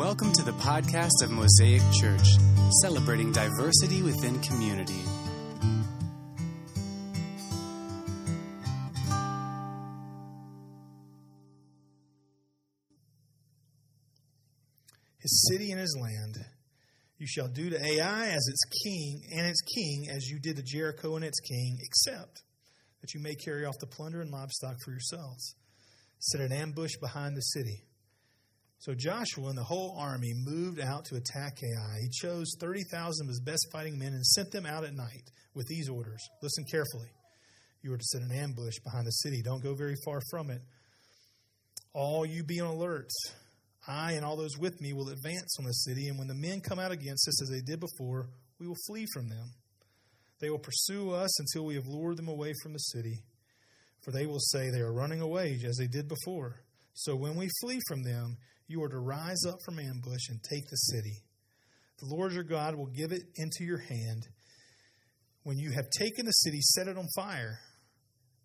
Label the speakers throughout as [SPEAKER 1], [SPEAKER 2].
[SPEAKER 1] Welcome to the podcast of Mosaic Church, celebrating diversity within community.
[SPEAKER 2] His city and his land you shall do to Ai as its king and its king as you did to Jericho and its king, except that you may carry off the plunder and livestock for yourselves. Set an ambush behind the city. So Joshua and the whole army moved out to attack Ai. He chose 30,000 of his best fighting men and sent them out at night with these orders. Listen carefully. You are to set an ambush behind the city. Don't go very far from it. All you be on alert I and all those with me will advance on the city, and when the men come out against us as they did before, we will flee from them. They will pursue us until we have lured them away from the city, for they will say they are running away as they did before. So when we flee from them, you are to rise up from ambush and take the city. The Lord your God will give it into your hand. When you have taken the city, set it on fire.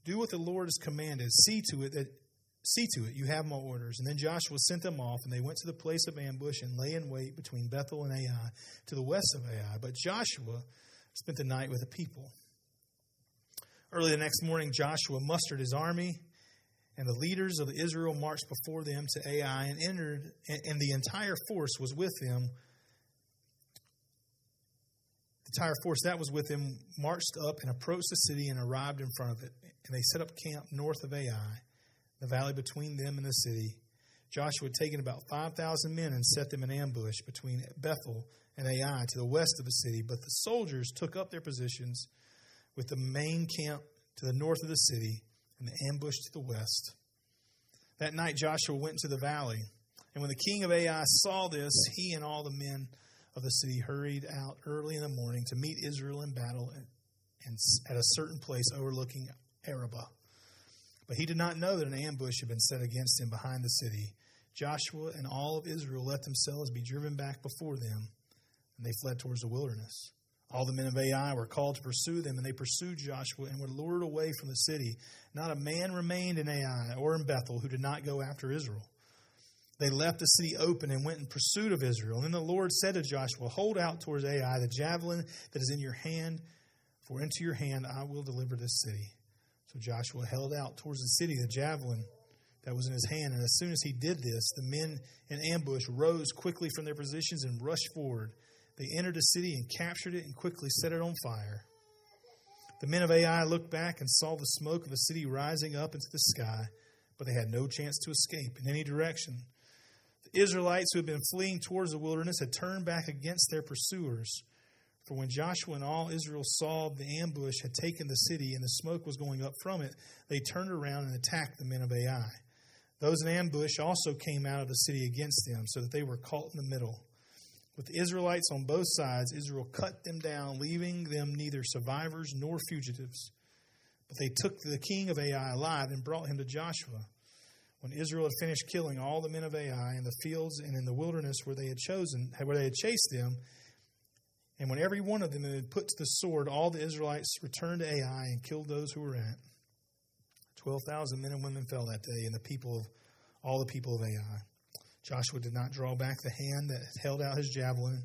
[SPEAKER 2] Do what the Lord has commanded. See to it that See to it, you have my orders. And then Joshua sent them off, and they went to the place of ambush and lay in wait between Bethel and Ai, to the west of Ai. But Joshua spent the night with the people. Early the next morning, Joshua mustered his army, and the leaders of Israel marched before them to Ai and entered, and the entire force was with them. The entire force that was with them marched up and approached the city and arrived in front of it. And they set up camp north of Ai the valley between them and the city. Joshua had taken about 5,000 men and set them in ambush between Bethel and Ai to the west of the city. But the soldiers took up their positions with the main camp to the north of the city and the ambush to the west. That night Joshua went into the valley. And when the king of Ai saw this, he and all the men of the city hurried out early in the morning to meet Israel in battle and at a certain place overlooking Arabah. But he did not know that an ambush had been set against him behind the city. Joshua and all of Israel let themselves be driven back before them, and they fled towards the wilderness. All the men of Ai were called to pursue them, and they pursued Joshua and were lured away from the city. Not a man remained in Ai or in Bethel who did not go after Israel. They left the city open and went in pursuit of Israel. And then the Lord said to Joshua, Hold out towards Ai the javelin that is in your hand, for into your hand I will deliver this city. So Joshua held out towards the city the javelin that was in his hand. And as soon as he did this, the men in ambush rose quickly from their positions and rushed forward. They entered the city and captured it and quickly set it on fire. The men of Ai looked back and saw the smoke of the city rising up into the sky, but they had no chance to escape in any direction. The Israelites who had been fleeing towards the wilderness had turned back against their pursuers. For when Joshua and all Israel saw the ambush had taken the city and the smoke was going up from it, they turned around and attacked the men of Ai. Those in ambush also came out of the city against them, so that they were caught in the middle. With the Israelites on both sides, Israel cut them down, leaving them neither survivors nor fugitives. But they took the king of Ai alive and brought him to Joshua. When Israel had finished killing all the men of Ai in the fields and in the wilderness where they had chosen, where they had chased them, and when every one of them had put to the sword, all the Israelites returned to Ai and killed those who were in it. Twelve thousand men and women fell that day, and the people of all the people of Ai. Joshua did not draw back the hand that held out his javelin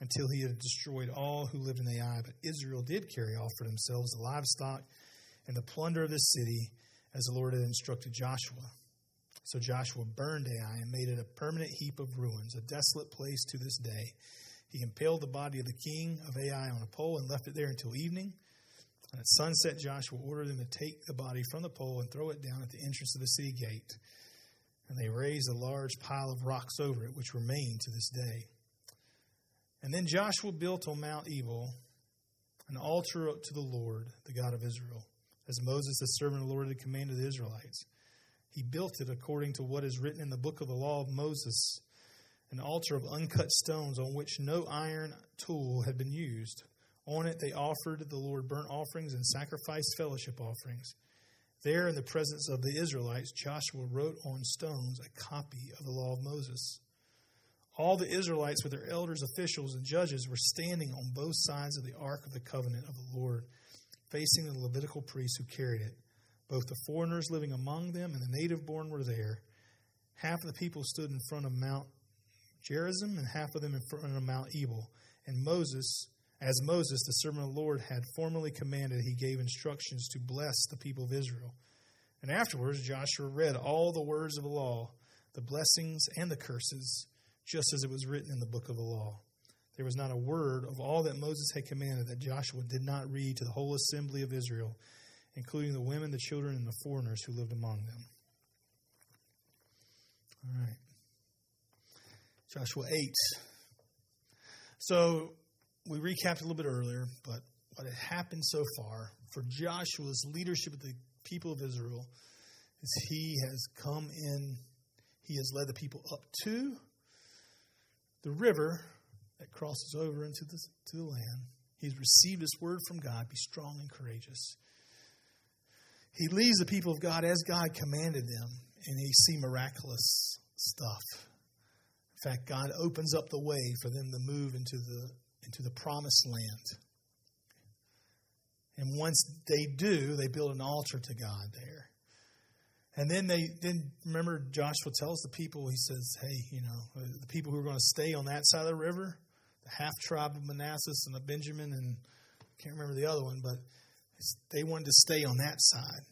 [SPEAKER 2] until he had destroyed all who lived in Ai. But Israel did carry off for themselves the livestock and the plunder of the city, as the Lord had instructed Joshua. So Joshua burned Ai and made it a permanent heap of ruins, a desolate place to this day. He impaled the body of the king of Ai on a pole and left it there until evening. And at sunset, Joshua ordered them to take the body from the pole and throw it down at the entrance of the city gate. And they raised a large pile of rocks over it, which remain to this day. And then Joshua built on Mount Ebal an altar to the Lord, the God of Israel, as Moses, the servant of the Lord, had commanded the Israelites. He built it according to what is written in the book of the law of Moses an altar of uncut stones on which no iron tool had been used. On it they offered the Lord burnt offerings and sacrificed fellowship offerings. There, in the presence of the Israelites, Joshua wrote on stones a copy of the law of Moses. All the Israelites, with their elders, officials, and judges, were standing on both sides of the ark of the covenant of the Lord, facing the Levitical priests who carried it. Both the foreigners living among them and the native born were there. Half of the people stood in front of Mount Gerizim, and half of them in front of Mount Ebal. And Moses, as Moses, the servant of the Lord, had formerly commanded, he gave instructions to bless the people of Israel. And afterwards, Joshua read all the words of the law, the blessings and the curses, just as it was written in the book of the law. There was not a word of all that Moses had commanded that Joshua did not read to the whole assembly of Israel, including the women, the children, and the foreigners who lived among them. All right. Joshua 8. So we recapped a little bit earlier, but what had happened so far for Joshua's leadership of the people of Israel is he has come in, he has led the people up to the river that crosses over into the, to the land. He's received his word from God be strong and courageous. He leads the people of God as God commanded them, and he see miraculous stuff. In fact, God opens up the way for them to move into the into the promised land. And once they do, they build an altar to God there. And then they then remember Joshua tells the people, he says, Hey, you know, the people who are going to stay on that side of the river, the half tribe of Manasseh and the Benjamin, and I can't remember the other one, but they wanted to stay on that side.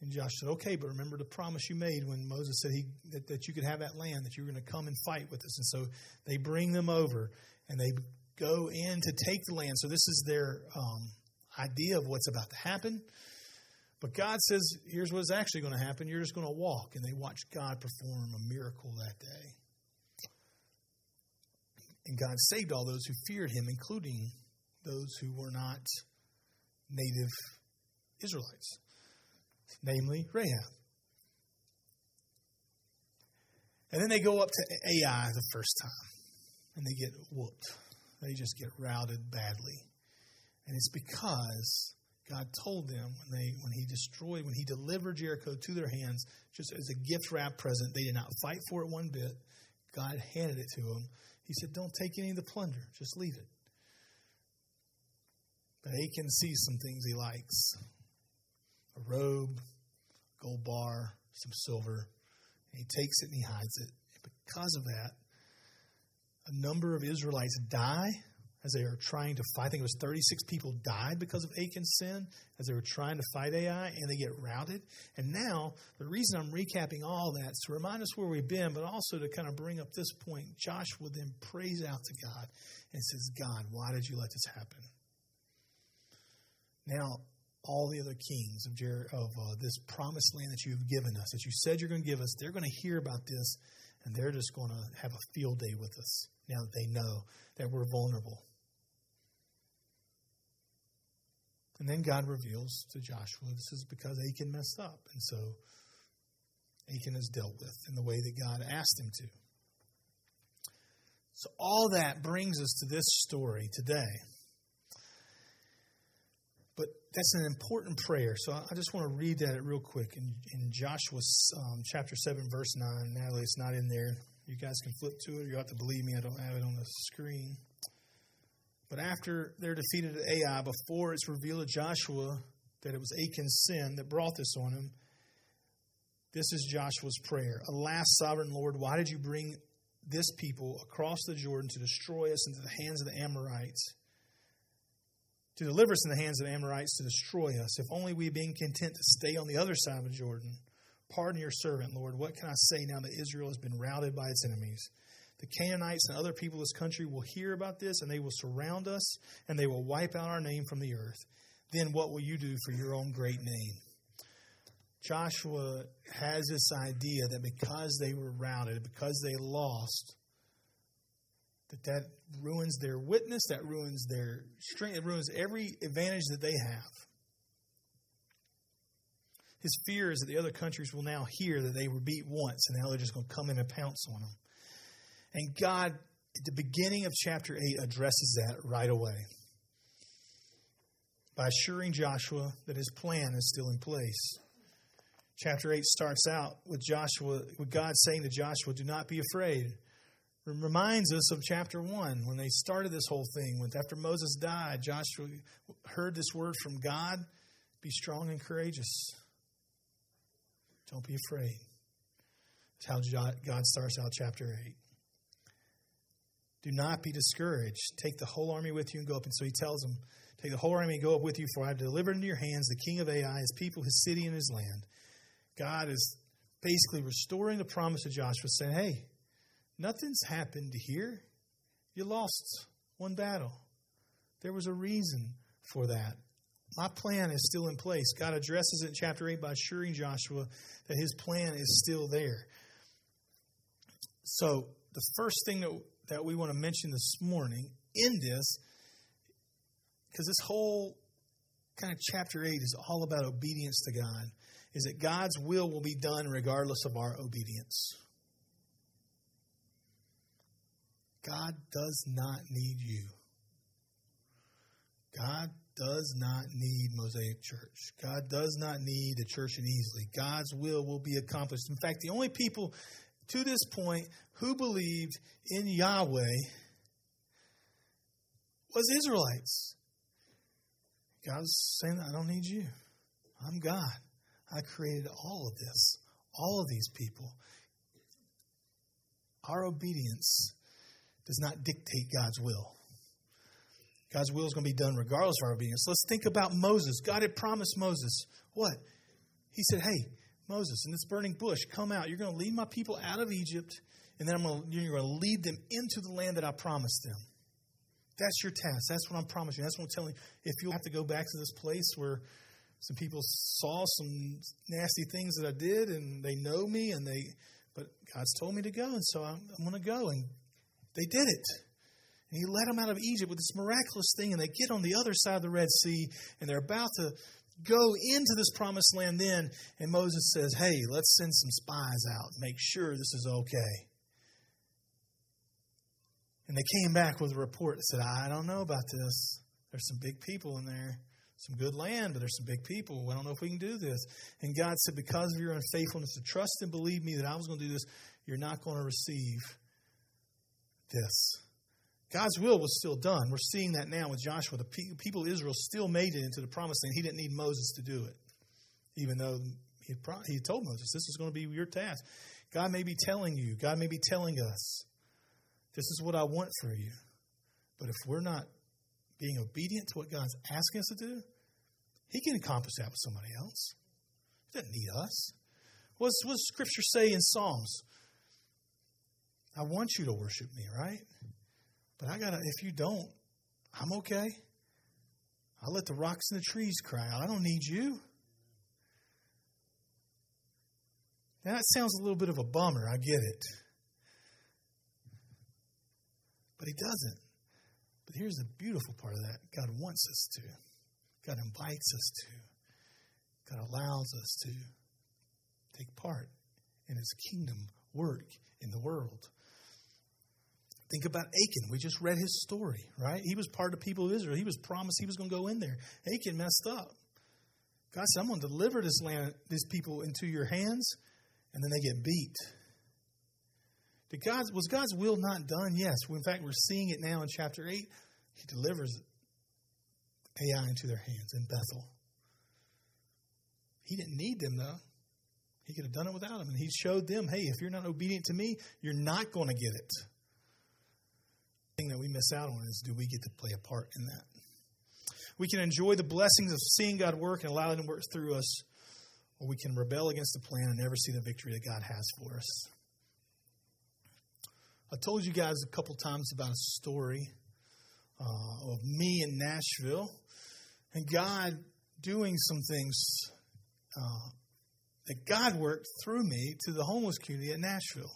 [SPEAKER 2] And Joshua said, Okay, but remember the promise you made when Moses said he, that, that you could have that land, that you were going to come and fight with us. And so they bring them over and they go in to take the land. So this is their um, idea of what's about to happen. But God says, here's what's actually going to happen. You're just going to walk. And they watch God perform a miracle that day. And God saved all those who feared him, including those who were not native Israelites, namely Rahab. And then they go up to Ai the first time, and they get whooped. They just get routed badly. And it's because God told them when they when he destroyed, when he delivered Jericho to their hands, just as a gift wrap present, they did not fight for it one bit. God handed it to them. He said, Don't take any of the plunder, just leave it. But Achan sees some things he likes a robe, gold bar, some silver. And he takes it and he hides it. And because of that, a number of Israelites die as they are trying to fight. I think it was 36 people died because of Achan's sin as they were trying to fight Ai, and they get routed. And now, the reason I'm recapping all that is to remind us where we've been, but also to kind of bring up this point. Joshua then prays out to God and says, God, why did you let this happen? Now, all the other kings of, Jer- of uh, this promised land that you've given us, that you said you're going to give us, they're going to hear about this, and they're just going to have a field day with us now that they know that we're vulnerable. And then God reveals to Joshua this is because Achan messed up. And so Achan is dealt with in the way that God asked him to. So all that brings us to this story today. But that's an important prayer. So I just want to read that real quick in, in Joshua um, chapter 7, verse 9. Natalie, it's not in there. You guys can flip to it. You have to believe me, I don't have it on the screen. But after they're defeated at Ai, before it's revealed to Joshua that it was Achan's sin that brought this on him, this is Joshua's prayer. Alas, sovereign Lord, why did you bring this people across the Jordan to destroy us into the hands of the Amorites? To deliver us in the hands of the Amorites to destroy us. If only we had been content to stay on the other side of the Jordan. Pardon your servant, Lord. What can I say now that Israel has been routed by its enemies? The Canaanites and other people of this country will hear about this, and they will surround us, and they will wipe out our name from the earth. Then what will you do for your own great name? Joshua has this idea that because they were routed, because they lost, that that ruins their witness, that ruins their strength, it ruins every advantage that they have. His fear is that the other countries will now hear that they were beat once, and now they're just going to come in and pounce on them. And God, at the beginning of chapter 8, addresses that right away by assuring Joshua that his plan is still in place. Chapter 8 starts out with Joshua, with God saying to Joshua, Do not be afraid. It reminds us of chapter 1 when they started this whole thing. When after Moses died, Joshua heard this word from God Be strong and courageous. Don't be afraid. That's how God starts out chapter 8. Do not be discouraged. Take the whole army with you and go up. And so he tells them, Take the whole army and go up with you, for I have delivered into your hands the king of Ai, his people, his city, and his land. God is basically restoring the promise of Joshua, saying, Hey, nothing's happened here. You lost one battle. There was a reason for that. My plan is still in place. God addresses it in chapter 8 by assuring Joshua that his plan is still there. So, the first thing that, that we want to mention this morning in this, because this whole kind of chapter 8 is all about obedience to God, is that God's will will be done regardless of our obedience. God does not need you. God does not need Mosaic Church. God does not need the church in Easley. God's will will be accomplished. In fact, the only people to this point who believed in Yahweh was Israelites. God was saying, I don't need you. I'm God. I created all of this, all of these people. Our obedience does not dictate God's will. God's will is going to be done regardless of our obedience. Let's think about Moses. God had promised Moses what? He said, Hey, Moses, in this burning bush, come out. You're going to lead my people out of Egypt, and then I'm going to, you're going to lead them into the land that I promised them. That's your task. That's what I'm promising. That's what I'm telling you. If you have to go back to this place where some people saw some nasty things that I did, and they know me, and they, but God's told me to go, and so I'm, I'm going to go. And they did it. And he led them out of Egypt with this miraculous thing, and they get on the other side of the Red Sea, and they're about to go into this promised land then. And Moses says, Hey, let's send some spies out, make sure this is okay. And they came back with a report that said, I don't know about this. There's some big people in there, some good land, but there's some big people. I don't know if we can do this. And God said, Because of your unfaithfulness to trust and believe me that I was going to do this, you're not going to receive this. God's will was still done. We're seeing that now with Joshua. The people of Israel still made it into the promised land. He didn't need Moses to do it, even though he, he told Moses, This is going to be your task. God may be telling you, God may be telling us, This is what I want for you. But if we're not being obedient to what God's asking us to do, He can accomplish that with somebody else. He doesn't need us. What's, what does Scripture say in Psalms? I want you to worship me, right? But I gotta, if you don't, I'm okay. I'll let the rocks and the trees cry out. I don't need you. Now, that sounds a little bit of a bummer. I get it. But he doesn't. But here's the beautiful part of that God wants us to, God invites us to, God allows us to take part in his kingdom work in the world. Think about Achan. We just read his story, right? He was part of the people of Israel. He was promised he was going to go in there. Achan messed up. God said, I'm going to deliver this land, these people into your hands, and then they get beat. Did God, was God's will not done? Yes. In fact, we're seeing it now in chapter 8. He delivers Ai into their hands in Bethel. He didn't need them, though. He could have done it without them. And he showed them, hey, if you're not obedient to me, you're not going to get it thing that we miss out on is do we get to play a part in that? We can enjoy the blessings of seeing God work and allowing Him to work through us, or we can rebel against the plan and never see the victory that God has for us. I told you guys a couple times about a story uh, of me in Nashville and God doing some things uh, that God worked through me to the homeless community at Nashville.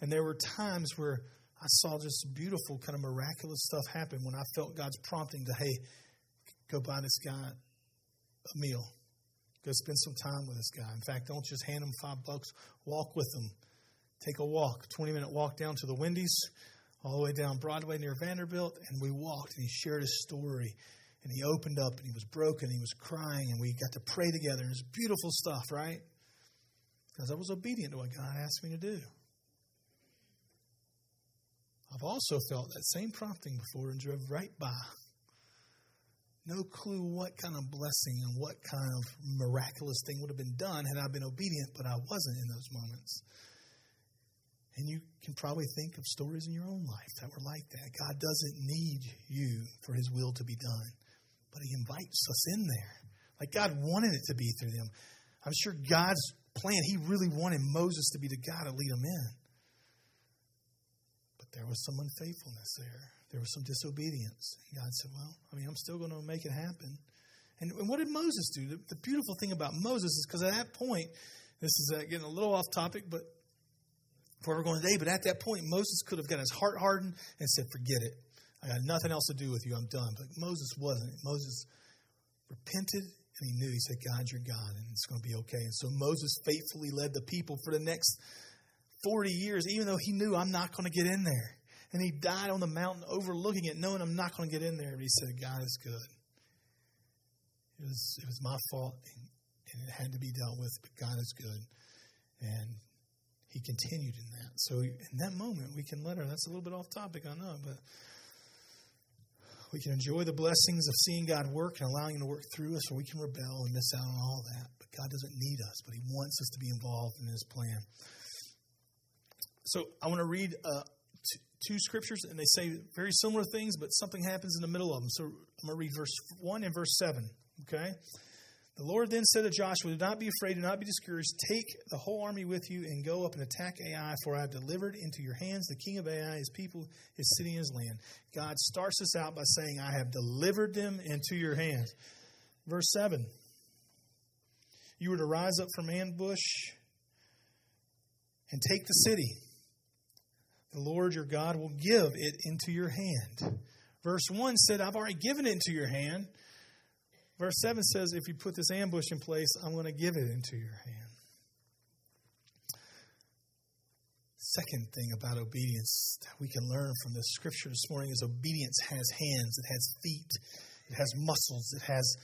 [SPEAKER 2] And there were times where I saw just beautiful, kind of miraculous stuff happen when I felt God's prompting to, hey, go buy this guy a meal. Go spend some time with this guy. In fact, don't just hand him five bucks. Walk with him. Take a walk, 20 minute walk down to the Wendy's, all the way down Broadway near Vanderbilt. And we walked and he shared his story. And he opened up and he was broken. He was crying and we got to pray together. And it was beautiful stuff, right? Because I was obedient to what God asked me to do. I've also felt that same prompting before and drove right by. No clue what kind of blessing and what kind of miraculous thing would have been done had I been obedient, but I wasn't in those moments. And you can probably think of stories in your own life that were like that. God doesn't need you for his will to be done, but he invites us in there. Like God wanted it to be through them. I'm sure God's plan, he really wanted Moses to be the guy to lead them in. There was some unfaithfulness there. There was some disobedience. God said, Well, I mean, I'm still going to make it happen. And, and what did Moses do? The, the beautiful thing about Moses is because at that point, this is uh, getting a little off topic, but where we're going today, but at that point, Moses could have got his heart hardened and said, Forget it. I got nothing else to do with you. I'm done. But Moses wasn't. Moses repented and he knew. He said, God, you're God, and it's going to be okay. And so Moses faithfully led the people for the next 40 years, even though he knew, I'm not going to get in there. And he died on the mountain overlooking it, knowing I'm not going to get in there. But he said, God is good. It was, it was my fault, and, and it had to be dealt with, but God is good. And he continued in that. So in that moment, we can let her. That's a little bit off topic, I know, but we can enjoy the blessings of seeing God work and allowing Him to work through us, or we can rebel and miss out on all that. But God doesn't need us, but He wants us to be involved in His plan. So I want to read uh, t- two scriptures, and they say very similar things, but something happens in the middle of them. So I'm going to read verse 1 and verse 7. Okay? The Lord then said to Joshua, Do not be afraid, do not be discouraged. Take the whole army with you and go up and attack Ai, for I have delivered into your hands the king of Ai, his people, his city, and his land. God starts us out by saying, I have delivered them into your hands. Verse 7 You were to rise up from ambush and take the city. The Lord your God will give it into your hand. Verse 1 said, I've already given it into your hand. Verse 7 says, If you put this ambush in place, I'm going to give it into your hand. Second thing about obedience that we can learn from this scripture this morning is obedience has hands, it has feet, it has muscles, it has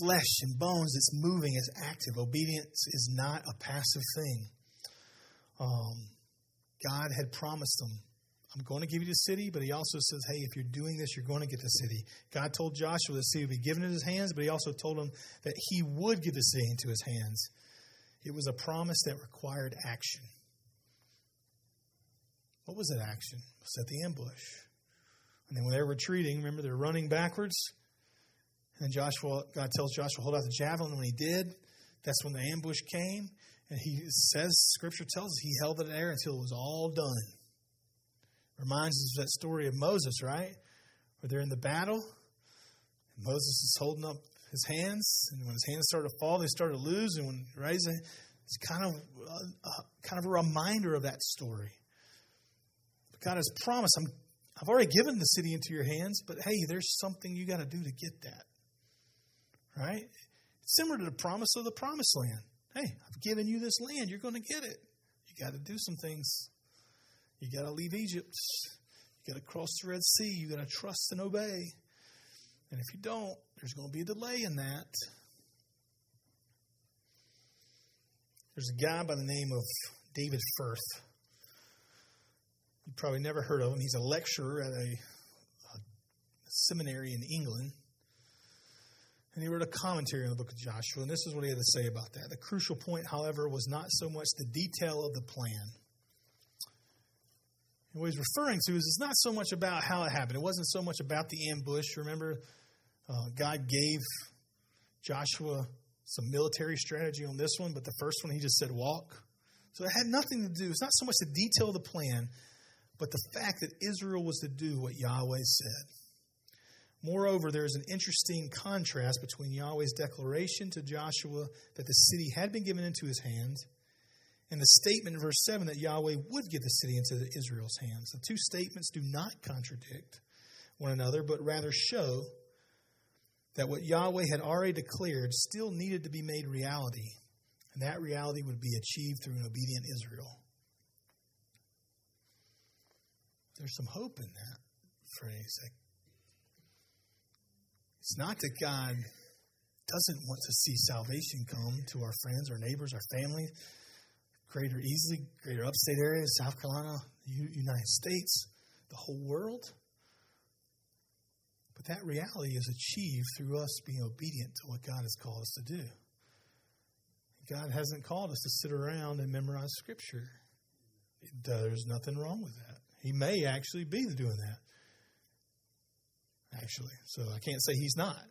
[SPEAKER 2] flesh and bones, it's moving, it's active. Obedience is not a passive thing. Um, God had promised them I'm going to give you the city, but he also says, hey, if you're doing this, you're going to get the city. God told Joshua the city would be given in his hands, but he also told him that he would give the city into his hands. It was a promise that required action. What was that action? Was Set the ambush. And then when they're retreating, remember they're running backwards. And Joshua, God tells Joshua, hold out the javelin. When he did, that's when the ambush came. And he says, Scripture tells us, he held it there until it was all done. Reminds us of that story of Moses, right? Where they're in the battle. Moses is holding up his hands, and when his hands started to fall, they started to lose. And when rising, it's kind of a, a, kind of a reminder of that story. But God has promised, I'm, I've already given the city into your hands, but hey, there's something you got to do to get that. Right? It's similar to the promise of the promised land. Hey, I've given you this land. You're going to get it. You got to do some things you got to leave Egypt. You got to cross the Red Sea. You got to trust and obey. And if you don't, there's going to be a delay in that. There's a guy by the name of David Firth. You probably never heard of him. He's a lecturer at a, a seminary in England. And he wrote a commentary on the book of Joshua, and this is what he had to say about that. The crucial point, however, was not so much the detail of the plan and what he's referring to is it's not so much about how it happened. It wasn't so much about the ambush. Remember, uh, God gave Joshua some military strategy on this one, but the first one he just said walk. So it had nothing to do. It's not so much the detail of the plan, but the fact that Israel was to do what Yahweh said. Moreover, there's an interesting contrast between Yahweh's declaration to Joshua that the city had been given into his hands and the statement in verse 7 that Yahweh would give the city into Israel's hands. The two statements do not contradict one another, but rather show that what Yahweh had already declared still needed to be made reality, and that reality would be achieved through an obedient Israel. There's some hope in that phrase. It's not that God doesn't want to see salvation come to our friends, our neighbors, our family greater Easley, greater upstate area, South Carolina, United States, the whole world. But that reality is achieved through us being obedient to what God has called us to do. God hasn't called us to sit around and memorize Scripture. There's nothing wrong with that. He may actually be doing that. Actually. So I can't say he's not.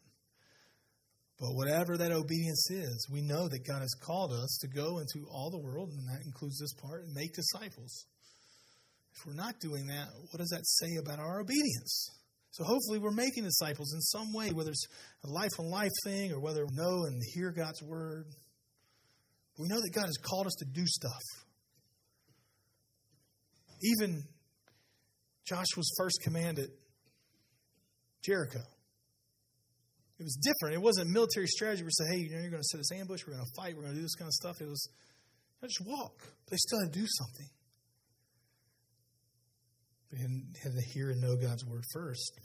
[SPEAKER 2] But whatever that obedience is, we know that God has called us to go into all the world, and that includes this part, and make disciples. If we're not doing that, what does that say about our obedience? So hopefully we're making disciples in some way, whether it's a life on life thing or whether we know and hear God's word. We know that God has called us to do stuff. Even Joshua's first command at Jericho. It was different. It wasn't military strategy where say, hey, you know, you're going to set this ambush, we're going to fight, we're going to do this kind of stuff. It was, just walk. They still had to do something. But They had to hear and know God's word first.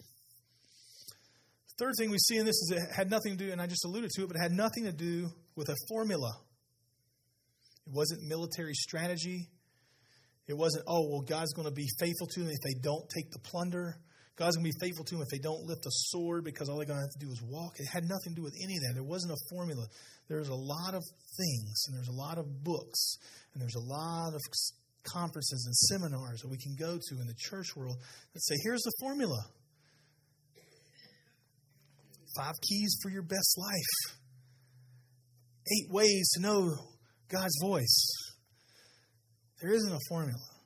[SPEAKER 2] The third thing we see in this is it had nothing to do, and I just alluded to it, but it had nothing to do with a formula. It wasn't military strategy. It wasn't, oh, well, God's going to be faithful to them if they don't take the plunder. God's going to be faithful to them if they don't lift a sword because all they're going to have to do is walk. It had nothing to do with any of that. There wasn't a formula. There's a lot of things, and there's a lot of books, and there's a lot of conferences and seminars that we can go to in the church world that say, here's the formula five keys for your best life, eight ways to know God's voice. There isn't a formula.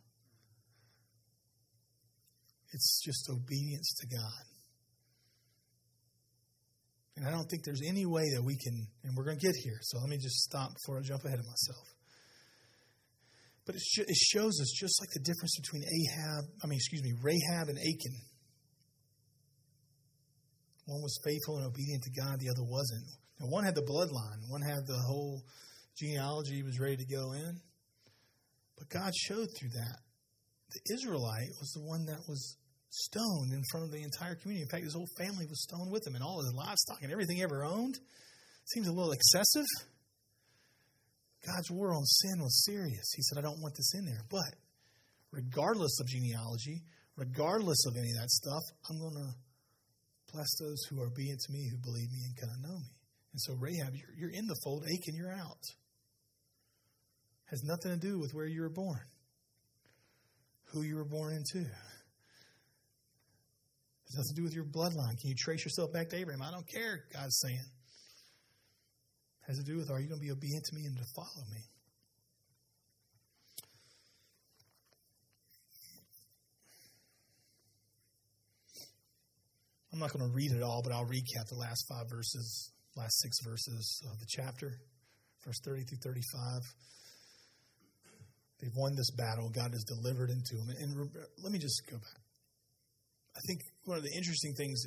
[SPEAKER 2] It's just obedience to God. And I don't think there's any way that we can, and we're going to get here, so let me just stop before I jump ahead of myself. But it, sh- it shows us just like the difference between Ahab, I mean, excuse me, Rahab and Achan. One was faithful and obedient to God, the other wasn't. Now, one had the bloodline, one had the whole genealogy was ready to go in. But God showed through that. The Israelite was the one that was stoned in front of the entire community. In fact, his whole family was stoned with him, and all his livestock and everything he ever owned. Seems a little excessive. God's war on sin was serious. He said, I don't want this in there. But regardless of genealogy, regardless of any of that stuff, I'm going to bless those who are obedient to me, who believe me and kind of know me. And so, Rahab, you're, you're in the fold. Achan, you're out. Has nothing to do with where you were born, who you were born into. Has to do with your bloodline. Can you trace yourself back to Abraham? I don't care, God's saying It has to do with are you going to be obedient to me and to follow me? I'm not going to read it all, but I'll recap the last five verses, last six verses of the chapter, verse 30 through 35. They've won this battle. God has delivered into them. And let me just go back. I think one of the interesting things,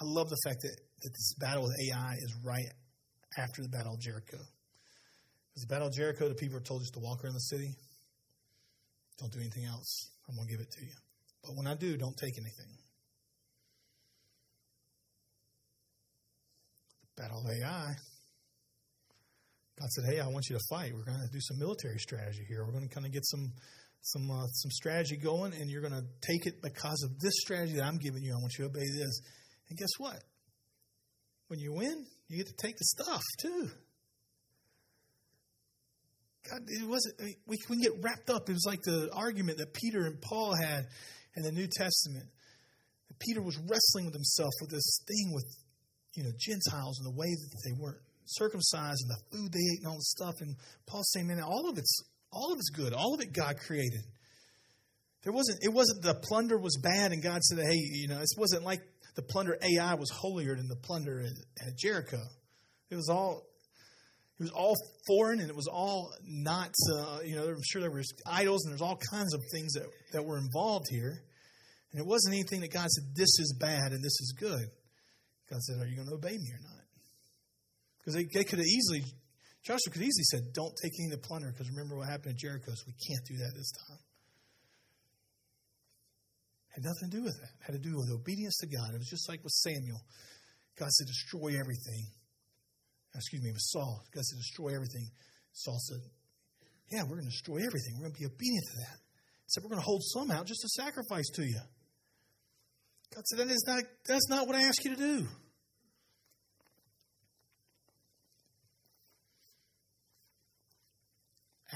[SPEAKER 2] I love the fact that, that this battle with Ai is right after the Battle of Jericho. Because the Battle of Jericho, the people are told just to walk around the city. Don't do anything else. I'm going to give it to you. But when I do, don't take anything. The Battle of Ai. God said, "Hey, I want you to fight. We're going to do some military strategy here. We're going to kind of get some some uh, some strategy going, and you're going to take it because of this strategy that I'm giving you. I want you to obey this. And guess what? When you win, you get to take the stuff too. God, it wasn't. I mean, we can get wrapped up. It was like the argument that Peter and Paul had in the New Testament. Peter was wrestling with himself with this thing with, you know, Gentiles and the way that they weren't circumcised and the food they ate and all the stuff. And Paul's saying, man, all of it's all of it's good. All of it God created. There wasn't. It wasn't the plunder was bad, and God said, hey, you know, it wasn't like the plunder Ai was holier than the plunder at, Jericho. It was all it was all foreign and it was all not uh, you know i'm sure there was idols and there's all kinds of things that, that were involved here and it wasn't anything that god said this is bad and this is good god said are you going to obey me or not because they, they could have easily joshua could easily said don't take any of the plunder because remember what happened at jericho so we can't do that this time had nothing to do with that. It had to do with obedience to God. It was just like with Samuel. God said, destroy everything. Uh, excuse me, with Saul. God said, destroy everything. Saul said, yeah, we're going to destroy everything. We're going to be obedient to that. He said, we're going to hold some out just to sacrifice to you. God said, that is not, that's not what I asked you to do.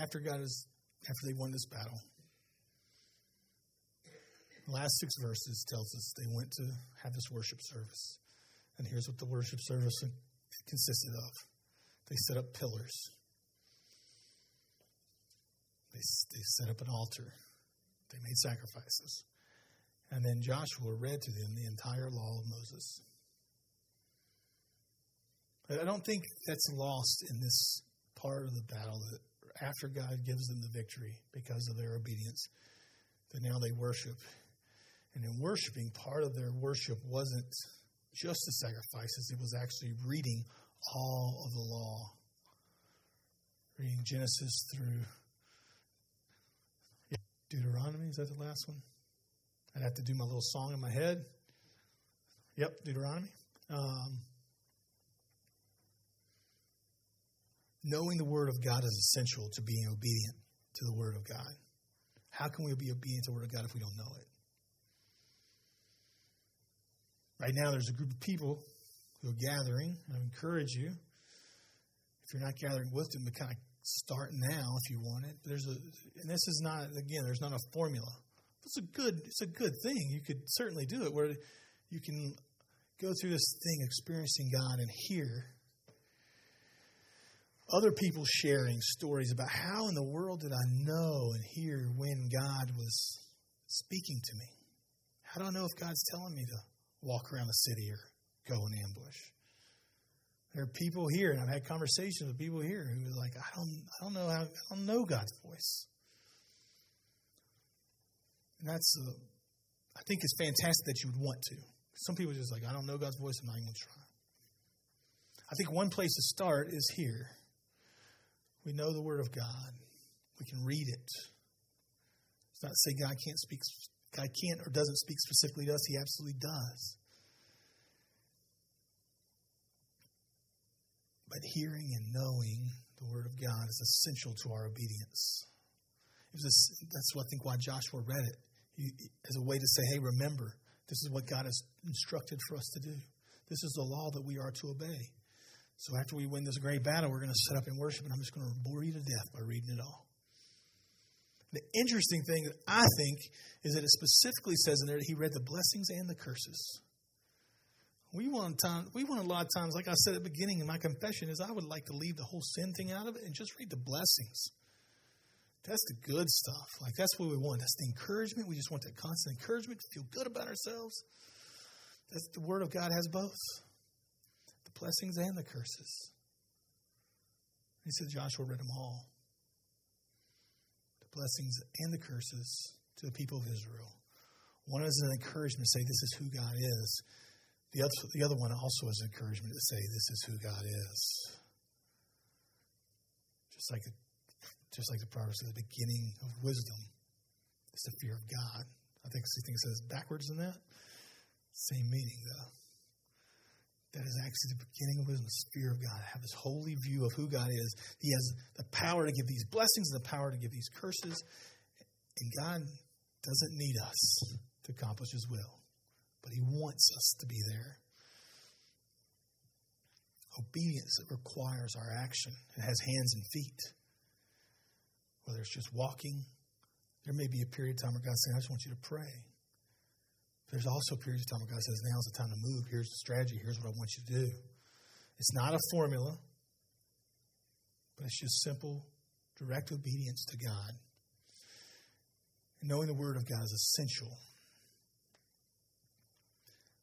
[SPEAKER 2] After God is, after they won this battle, The last six verses tells us they went to have this worship service. And here's what the worship service consisted of. They set up pillars. They, they set up an altar. They made sacrifices. And then Joshua read to them the entire law of Moses. I don't think that's lost in this part of the battle that after God gives them the victory because of their obedience, that now they worship. And in worshiping, part of their worship wasn't just the sacrifices, it was actually reading all of the law. Reading Genesis through Deuteronomy. Is that the last one? I'd have to do my little song in my head. Yep, Deuteronomy. Um, knowing the Word of God is essential to being obedient to the Word of God. How can we be obedient to the Word of God if we don't know it? Right now, there's a group of people who are gathering. I encourage you, if you're not gathering with them, to kind of start now if you want it. There's a, and this is not again. There's not a formula. It's a good. It's a good thing. You could certainly do it where you can go through this thing, experiencing God, and hear other people sharing stories about how in the world did I know and hear when God was speaking to me? How do I know if God's telling me to walk around the city or go in ambush? There are people here, and I've had conversations with people here who are like, I don't, I don't know how, I don't know God's voice. And that's, uh, I think it's fantastic that you would want to. Some people are just like, I don't know God's voice, I'm not even going to try. I think one place to start is here. We know the Word of God. We can read it. It's not to say God can't speak, God can't or doesn't speak specifically to us. He absolutely does. But hearing and knowing the Word of God is essential to our obedience. A, that's what I think why Joshua read it he, as a way to say, "Hey, remember, this is what God has instructed for us to do. This is the law that we are to obey." So after we win this great battle, we're going to set up and worship, and I'm just going to bore you to death by reading it all. The interesting thing that I think is that it specifically says in there that he read the blessings and the curses. We want time. We want a lot of times, like I said at the beginning in my confession, is I would like to leave the whole sin thing out of it and just read the blessings. That's the good stuff. Like that's what we want. That's the encouragement. We just want that constant encouragement to feel good about ourselves. That's the Word of God has both blessings and the curses. He said Joshua read them all. The blessings and the curses to the people of Israel. One is an encouragement to say this is who God is. The other, the other one also is an encouragement to say this is who God is. Just like, just like the Proverbs the beginning of wisdom is the fear of God. I think, I think it says backwards than that. Same meaning, though. That is actually the beginning of wisdom, the fear of God. Have this holy view of who God is. He has the power to give these blessings and the power to give these curses. And God doesn't need us to accomplish His will, but He wants us to be there. Obedience requires our action. It has hands and feet. Whether it's just walking, there may be a period of time where God's saying, I just want you to pray. There's also periods of time where God says, now's the time to move. Here's the strategy. Here's what I want you to do. It's not a formula, but it's just simple, direct obedience to God. And knowing the Word of God is essential.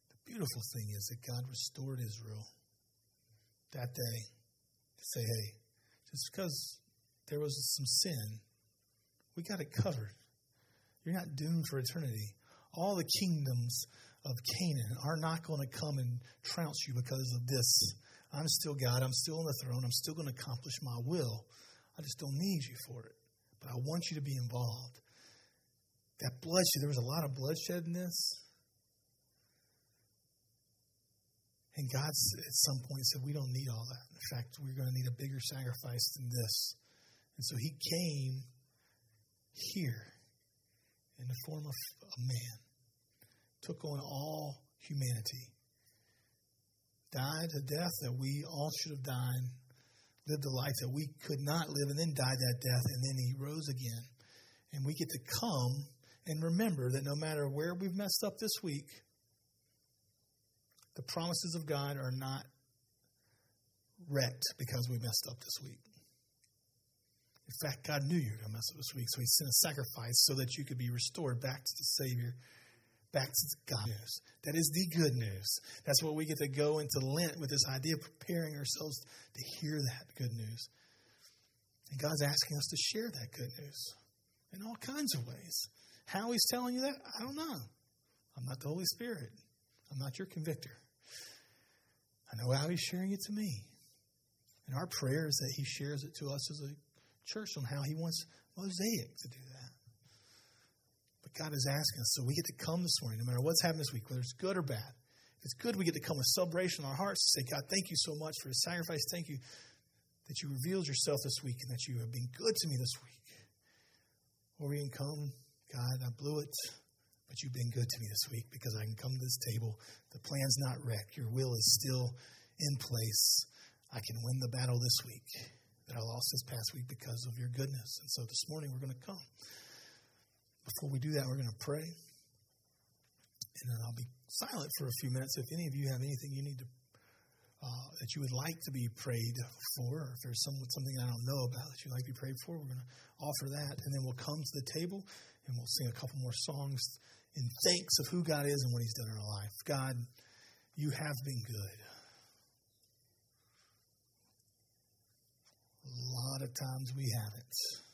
[SPEAKER 2] The beautiful thing is that God restored Israel that day to say, hey, just because there was some sin, we got it covered. You're not doomed for eternity all the kingdoms of Canaan are not going to come and trounce you because of this. I'm still God. I'm still on the throne. I'm still going to accomplish my will. I just don't need you for it. But I want you to be involved. That bloodshed, there was a lot of bloodshed in this. And God at some point said, We don't need all that. In fact, we're going to need a bigger sacrifice than this. And so he came here in the form of a man took on all humanity, died a death that we all should have died, lived a life that we could not live, and then died that death, and then he rose again. And we get to come And remember that no matter where we've messed up this week, the promises of God are not wrecked because we messed up this week. In fact, God knew you were going to mess up this week, so He sent a sacrifice so that you could be restored back to the Savior, to God news. That is the good news. That's what we get to go into Lent with this idea of preparing ourselves to hear that good news. And God's asking us to share that good news in all kinds of ways. How He's telling you that, I don't know. I'm not the Holy Spirit, I'm not your convictor. I know how He's sharing it to me. And our prayer is that He shares it to us as a church on how He wants Mosaic to do that. God is asking us, so we get to come this morning, no matter what's happened this week, whether it's good or bad. If it's good, we get to come with celebration in our hearts to say, God, thank you so much for the sacrifice. Thank you that you revealed yourself this week and that you have been good to me this week. Or we can come, God, I blew it, but you've been good to me this week because I can come to this table. The plan's not wrecked. Your will is still in place. I can win the battle this week that I lost this past week because of your goodness. And so this morning we're going to come. Before we do that, we're going to pray. And then I'll be silent for a few minutes. If any of you have anything you need to, uh, that you would like to be prayed for, or if there's some, something I don't know about that you'd like to be prayed for, we're going to offer that. And then we'll come to the table and we'll sing a couple more songs in thanks of who God is and what He's done in our life. God, you have been good. A lot of times we haven't.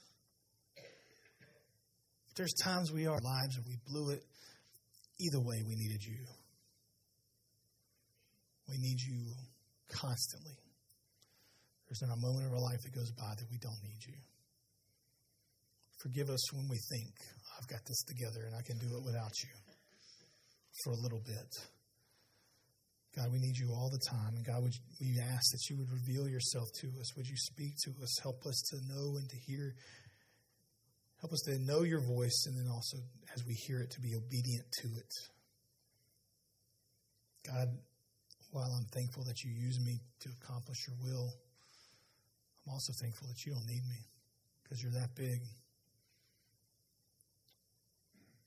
[SPEAKER 2] There's times we are lives and we blew it, either way, we needed you. We need you constantly. There's not a moment of our life that goes by that we don't need you. Forgive us when we think, I've got this together and I can do it without you for a little bit. God, we need you all the time. And God, would we ask that you would reveal yourself to us? Would you speak to us? Help us to know and to hear. Help us to know your voice and then also, as we hear it, to be obedient to it. God, while I'm thankful that you use me to accomplish your will, I'm also thankful that you don't need me because you're that big.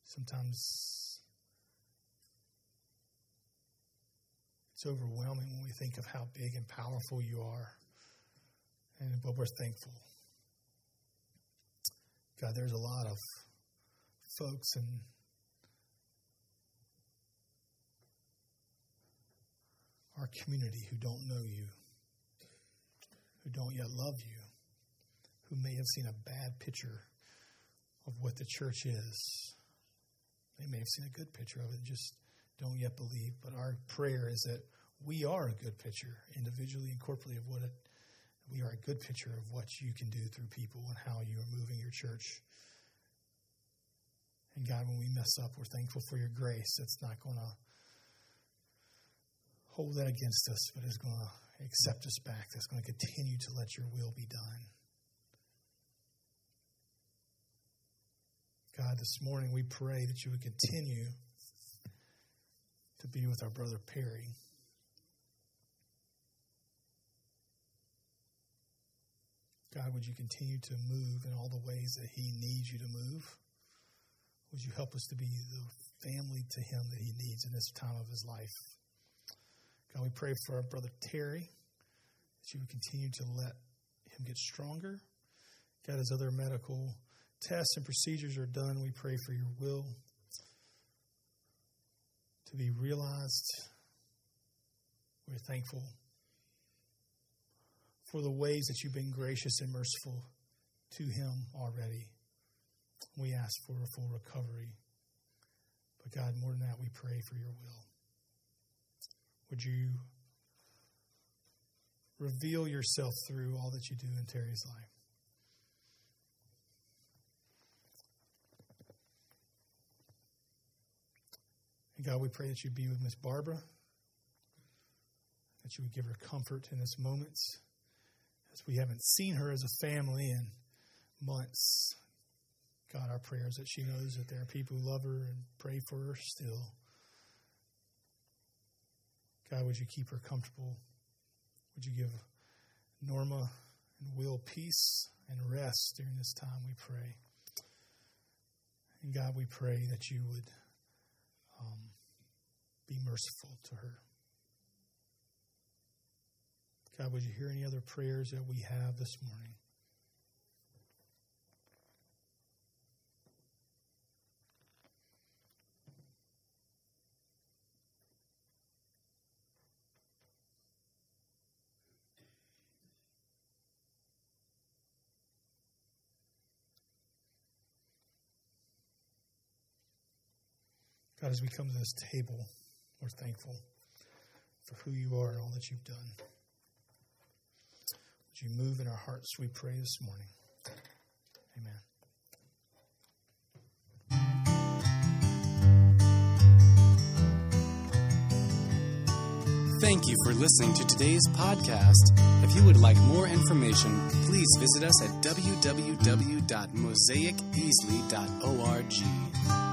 [SPEAKER 2] Sometimes It's overwhelming when we think of how big and powerful you are. And but we're thankful. God, there's a lot of folks in our community who don't know you, who don't yet love you, who may have seen a bad picture of what the church is. They may have seen a good picture of it and just don't yet believe. But our prayer is that we are a good picture, individually and corporately, of what it, we are a good picture of what you can do through people and how you are moving your church. And God, when we mess up, we're thankful for your grace. It's not going to hold that against us, but it's going to accept us back. That's going to continue to let your will be done. God, this morning we pray that you would continue to be with our brother Perry. God, would you continue to move in all the ways that He needs you to move? Would you help us to be the family to Him that He needs in this time of His life? God, we pray for our brother Terry, that you would continue to let him get stronger. God, as other medical tests and procedures are done, we pray for your will to be realized. We're thankful for the ways that you've been gracious and merciful to him already. We ask for a full recovery. But God, more than that, we pray for your will. Would you reveal yourself through all that you do in Terry's life? And God, we pray that you'd be with Miss Barbara, that you would give her comfort in this moment as we haven't seen her as a family in months. God, our prayers that she knows that there are people who love her and pray for her still. God, would you keep her comfortable? Would you give Norma and Will peace and rest during this time, we pray. And God, we pray that you would um, be merciful to her. God, would you hear any other prayers that we have this morning? God, as we come to this table, we're thankful for who you are and all that you've done. You move in our hearts, we pray this morning. Amen.
[SPEAKER 1] Thank you for listening to today's podcast. If you would like more information, please visit us at www.mosaiceasley.org.